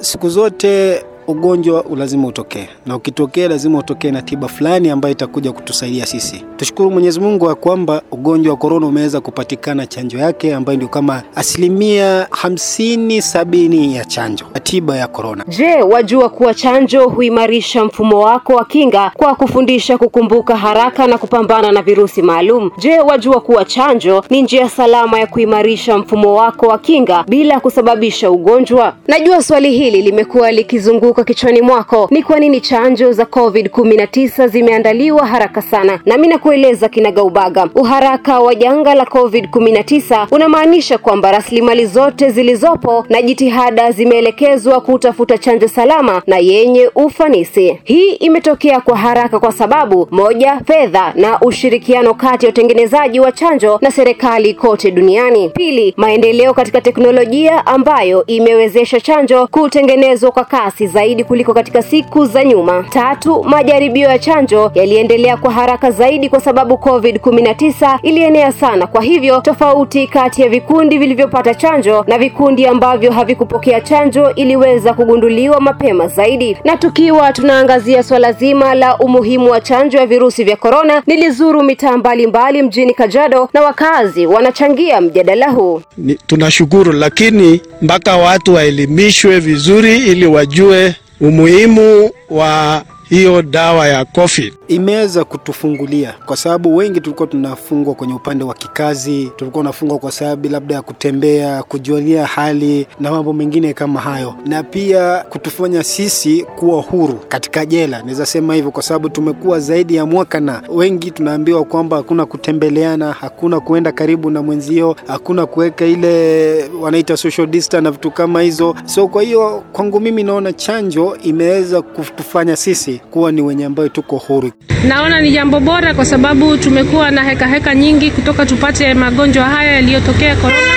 Siku zote ugonjwa lazima utokee, na ukitokea lazima utokee na tiba fulani ambayo itakuja kutusaidia sisi. Tushukuru Mwenyezi Mungu ya kwamba ugonjwa wa korona umeweza kupatikana chanjo yake ambayo ndio kama asilimia hamsini sabini ya chanjo tiba ya korona. Je, wajua kuwa chanjo huimarisha mfumo wako wa kinga kwa kufundisha kukumbuka haraka na kupambana na virusi maalum? Je, wajua kuwa chanjo ni njia salama ya kuimarisha mfumo wako wa kinga bila kusababisha ugonjwa? Najua swali hili limekuwa likizunguka kichwani mwako, ni kwa nini chanjo za COVID-19 zimeandaliwa haraka sana? Nami nakueleza kinagaubaga. Uharaka wa janga la COVID-19 unamaanisha kwamba rasilimali zote zilizopo na jitihada zimeelekezwa kutafuta chanjo salama na yenye ufanisi. Hii imetokea kwa haraka kwa sababu moja, fedha na ushirikiano kati ya utengenezaji wa chanjo na serikali kote duniani. Pili, maendeleo katika teknolojia ambayo imewezesha chanjo kutengenezwa kwa kasi zaidi kuliko katika siku za nyuma. Tatu, majaribio ya chanjo yaliendelea kwa haraka zaidi kwa sababu COVID-19 ilienea sana. Kwa hivyo, tofauti kati ya vikundi vilivyopata chanjo na vikundi ambavyo havikupokea chanjo iliweza kugunduliwa mapema zaidi. Na tukiwa tunaangazia swala zima la umuhimu wa chanjo ya virusi vya korona, nilizuru mitaa mbalimbali mjini Kajiado na wakazi wanachangia mjadala huu. Tunashukuru lakini mpaka watu waelimishwe vizuri ili wajue umuhimu wa hiyo dawa ya COVID. Imeweza kutufungulia kwa sababu wengi tulikuwa tunafungwa kwenye upande wa kikazi, tulikuwa tunafungwa kwa sababu labda ya kutembea, kujulia hali na mambo mengine kama hayo, na pia kutufanya sisi kuwa huru katika jela. Naweza sema hivyo kwa sababu tumekuwa zaidi ya mwaka, na wengi tunaambiwa kwamba hakuna kutembeleana, hakuna kuenda karibu na mwenzio, hakuna kuweka ile wanaita social distance na vitu kama hizo. So kwa hiyo kwangu mimi naona chanjo imeweza kutufanya sisi kuwa ni wenye ambayo tuko huru. Naona ni jambo bora kwa sababu tumekuwa na heka heka nyingi kutoka tupate magonjwa haya yaliyotokea korona,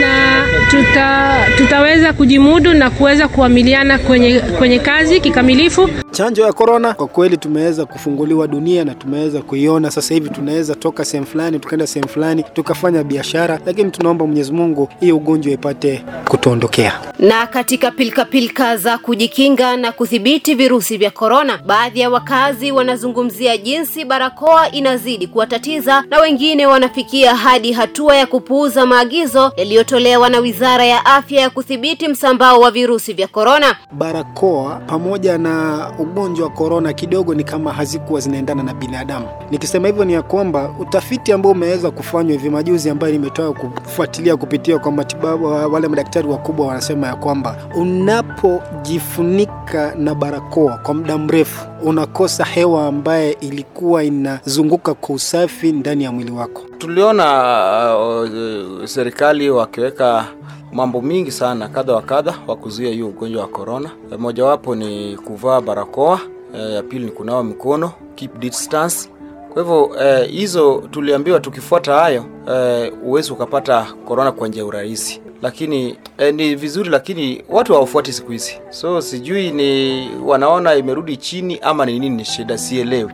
na tuta, tutaweza kujimudu na kuweza kuamiliana kwenye, kwenye kazi kikamilifu. Chanjo ya korona kwa kweli tumeweza kufunguliwa dunia na tumeweza kuiona sasa hivi, tunaweza toka sehemu fulani tukaenda sehemu fulani tukafanya biashara, lakini tunaomba Mwenyezi Mungu hii ugonjwa ipate kutuondokea. Na katika pilkapilka za kujikinga na kudhibiti virusi vya korona, baadhi ya wakazi wanazungumzia jinsi barakoa inazidi kuwatatiza na wengine wanafikia hadi hatua ya kupuuza maagizo yaliyotolewa na Wizara ya Afya ya kudhibiti msambao wa virusi vya korona. Barakoa pamoja na ugonjwa wa korona kidogo ni kama hazikuwa zinaendana na binadamu. Nikisema hivyo ni ya kwamba utafiti ambao umeweza kufanywa hivi majuzi, ambayo nimetoka kufuatilia kupitia kwa matibabu, wale madaktari wakubwa wanasema ya kwamba unapojifunika na barakoa kwa muda mrefu unakosa hewa ambaye ilikuwa inazunguka kwa usafi ndani ya mwili wako. Tuliona uh, serikali wakiweka mambo mingi sana kadha wa kadha wa kuzuia hiyo ugonjwa wa korona. Mojawapo ni kuvaa barakoa, ya pili ni kunawa mikono, keep distance. Kwa hivyo hizo eh, tuliambiwa tukifuata hayo eh, ukapata korona kwa njia urahisi, lakini eh, ni vizuri, lakini watu hawafuati siku hizi, so sijui ni wanaona imerudi chini ama ni nini shida, sielewi.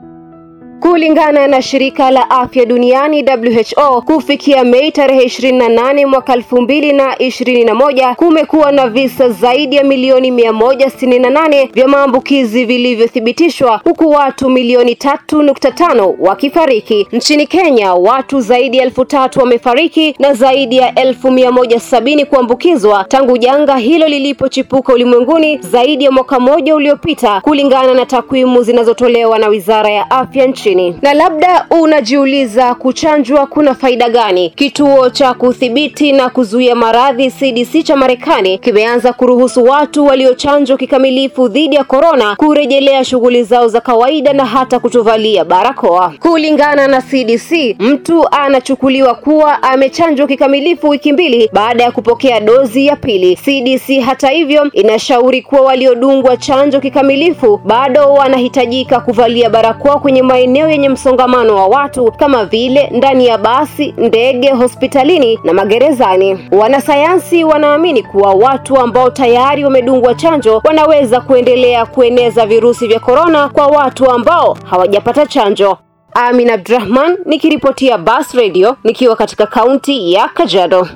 Kulingana na shirika la afya duniani WHO, kufikia Mei tarehe 28 mwaka 2021 kumekuwa na visa zaidi ya milioni 168 vya maambukizi vilivyothibitishwa, huku watu milioni 3.5 wakifariki. Nchini Kenya, watu zaidi ya elfu tatu wamefariki na zaidi ya elfu mia moja sabini kuambukizwa tangu janga hilo lilipochipuka ulimwenguni zaidi ya mwaka mmoja uliopita, kulingana na takwimu zinazotolewa na Wizara ya Afya nchini. Na labda unajiuliza kuchanjwa kuna faida gani? Kituo cha kudhibiti na kuzuia maradhi CDC cha Marekani kimeanza kuruhusu watu waliochanjwa kikamilifu dhidi ya korona kurejelea shughuli zao za kawaida na hata kutovalia barakoa. Kulingana na CDC, mtu anachukuliwa kuwa amechanjwa kikamilifu wiki mbili baada ya kupokea dozi ya pili. CDC hata hivyo inashauri kuwa waliodungwa chanjo kikamilifu bado wanahitajika kuvalia barakoa kwenye maeneo yenye msongamano wa watu kama vile ndani ya basi, ndege, hospitalini na magerezani. Wanasayansi wanaamini kuwa watu ambao tayari wamedungwa chanjo wanaweza kuendelea kueneza virusi vya korona kwa watu ambao hawajapata chanjo. Amin Abdurahman nikiripotia Bas Radio nikiwa katika kaunti ya Kajiado.